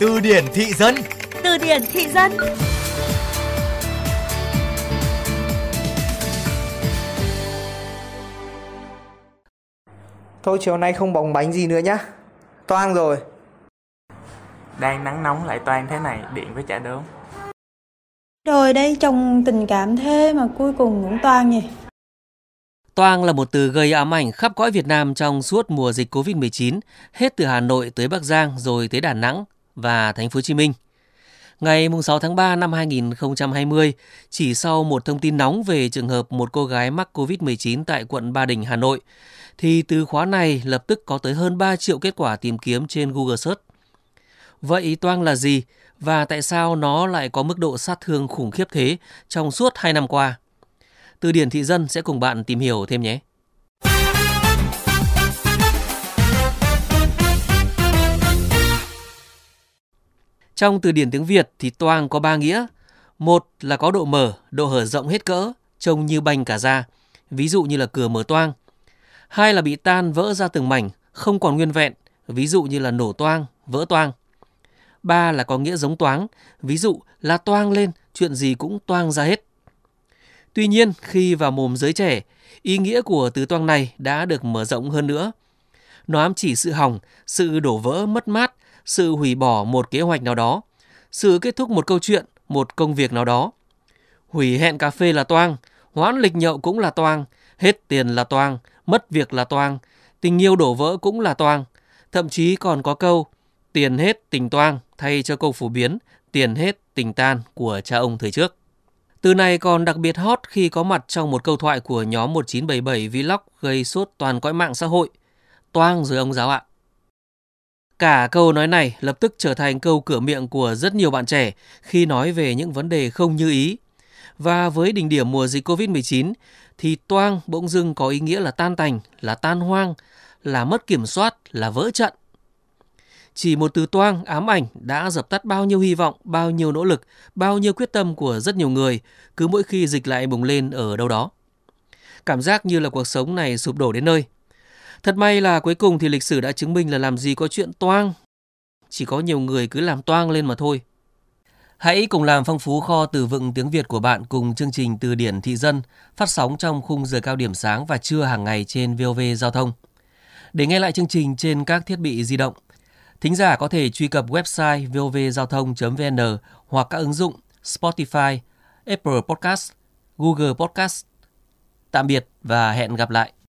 Từ điển thị dân. Từ điển thị dân. Thôi chiều nay không bóng bánh gì nữa nhá. Toang rồi. Đang nắng nóng lại toan thế này, điện với chả đốm. Rồi đây chồng tình cảm thế mà cuối cùng cũng toan nhỉ. Toang là một từ gây ám ảnh khắp cõi Việt Nam trong suốt mùa dịch Covid-19, hết từ Hà Nội tới Bắc Giang rồi tới Đà Nẵng và Thành phố Hồ Chí Minh. Ngày 6 tháng 3 năm 2020, chỉ sau một thông tin nóng về trường hợp một cô gái mắc COVID-19 tại quận Ba Đình, Hà Nội, thì từ khóa này lập tức có tới hơn 3 triệu kết quả tìm kiếm trên Google Search. Vậy toang là gì và tại sao nó lại có mức độ sát thương khủng khiếp thế trong suốt 2 năm qua? Từ điển thị dân sẽ cùng bạn tìm hiểu thêm nhé. Trong từ điển tiếng Việt thì toang có ba nghĩa. Một là có độ mở, độ hở rộng hết cỡ, trông như bành cả da, ví dụ như là cửa mở toang. Hai là bị tan vỡ ra từng mảnh, không còn nguyên vẹn, ví dụ như là nổ toang, vỡ toang. Ba là có nghĩa giống toáng, ví dụ là toang lên, chuyện gì cũng toang ra hết. Tuy nhiên, khi vào mồm giới trẻ, ý nghĩa của từ toang này đã được mở rộng hơn nữa. Nó ám chỉ sự hỏng, sự đổ vỡ mất mát, sự hủy bỏ một kế hoạch nào đó, sự kết thúc một câu chuyện, một công việc nào đó. Hủy hẹn cà phê là toang, hoãn lịch nhậu cũng là toang, hết tiền là toang, mất việc là toang, tình yêu đổ vỡ cũng là toang. Thậm chí còn có câu tiền hết tình toang thay cho câu phổ biến tiền hết tình tan của cha ông thời trước. Từ này còn đặc biệt hot khi có mặt trong một câu thoại của nhóm 1977 Vlog gây sốt toàn cõi mạng xã hội. Toang rồi ông giáo ạ. Cả câu nói này lập tức trở thành câu cửa miệng của rất nhiều bạn trẻ khi nói về những vấn đề không như ý. Và với đỉnh điểm mùa dịch Covid-19 thì toang bỗng dưng có ý nghĩa là tan tành, là tan hoang, là mất kiểm soát, là vỡ trận. Chỉ một từ toang ám ảnh đã dập tắt bao nhiêu hy vọng, bao nhiêu nỗ lực, bao nhiêu quyết tâm của rất nhiều người cứ mỗi khi dịch lại bùng lên ở đâu đó. Cảm giác như là cuộc sống này sụp đổ đến nơi. Thật may là cuối cùng thì lịch sử đã chứng minh là làm gì có chuyện toang. Chỉ có nhiều người cứ làm toang lên mà thôi. Hãy cùng làm phong phú kho từ vựng tiếng Việt của bạn cùng chương trình Từ điển thị dân phát sóng trong khung giờ cao điểm sáng và trưa hàng ngày trên VOV Giao thông. Để nghe lại chương trình trên các thiết bị di động, thính giả có thể truy cập website vovgiao thông.vn hoặc các ứng dụng Spotify, Apple Podcast, Google Podcast. Tạm biệt và hẹn gặp lại.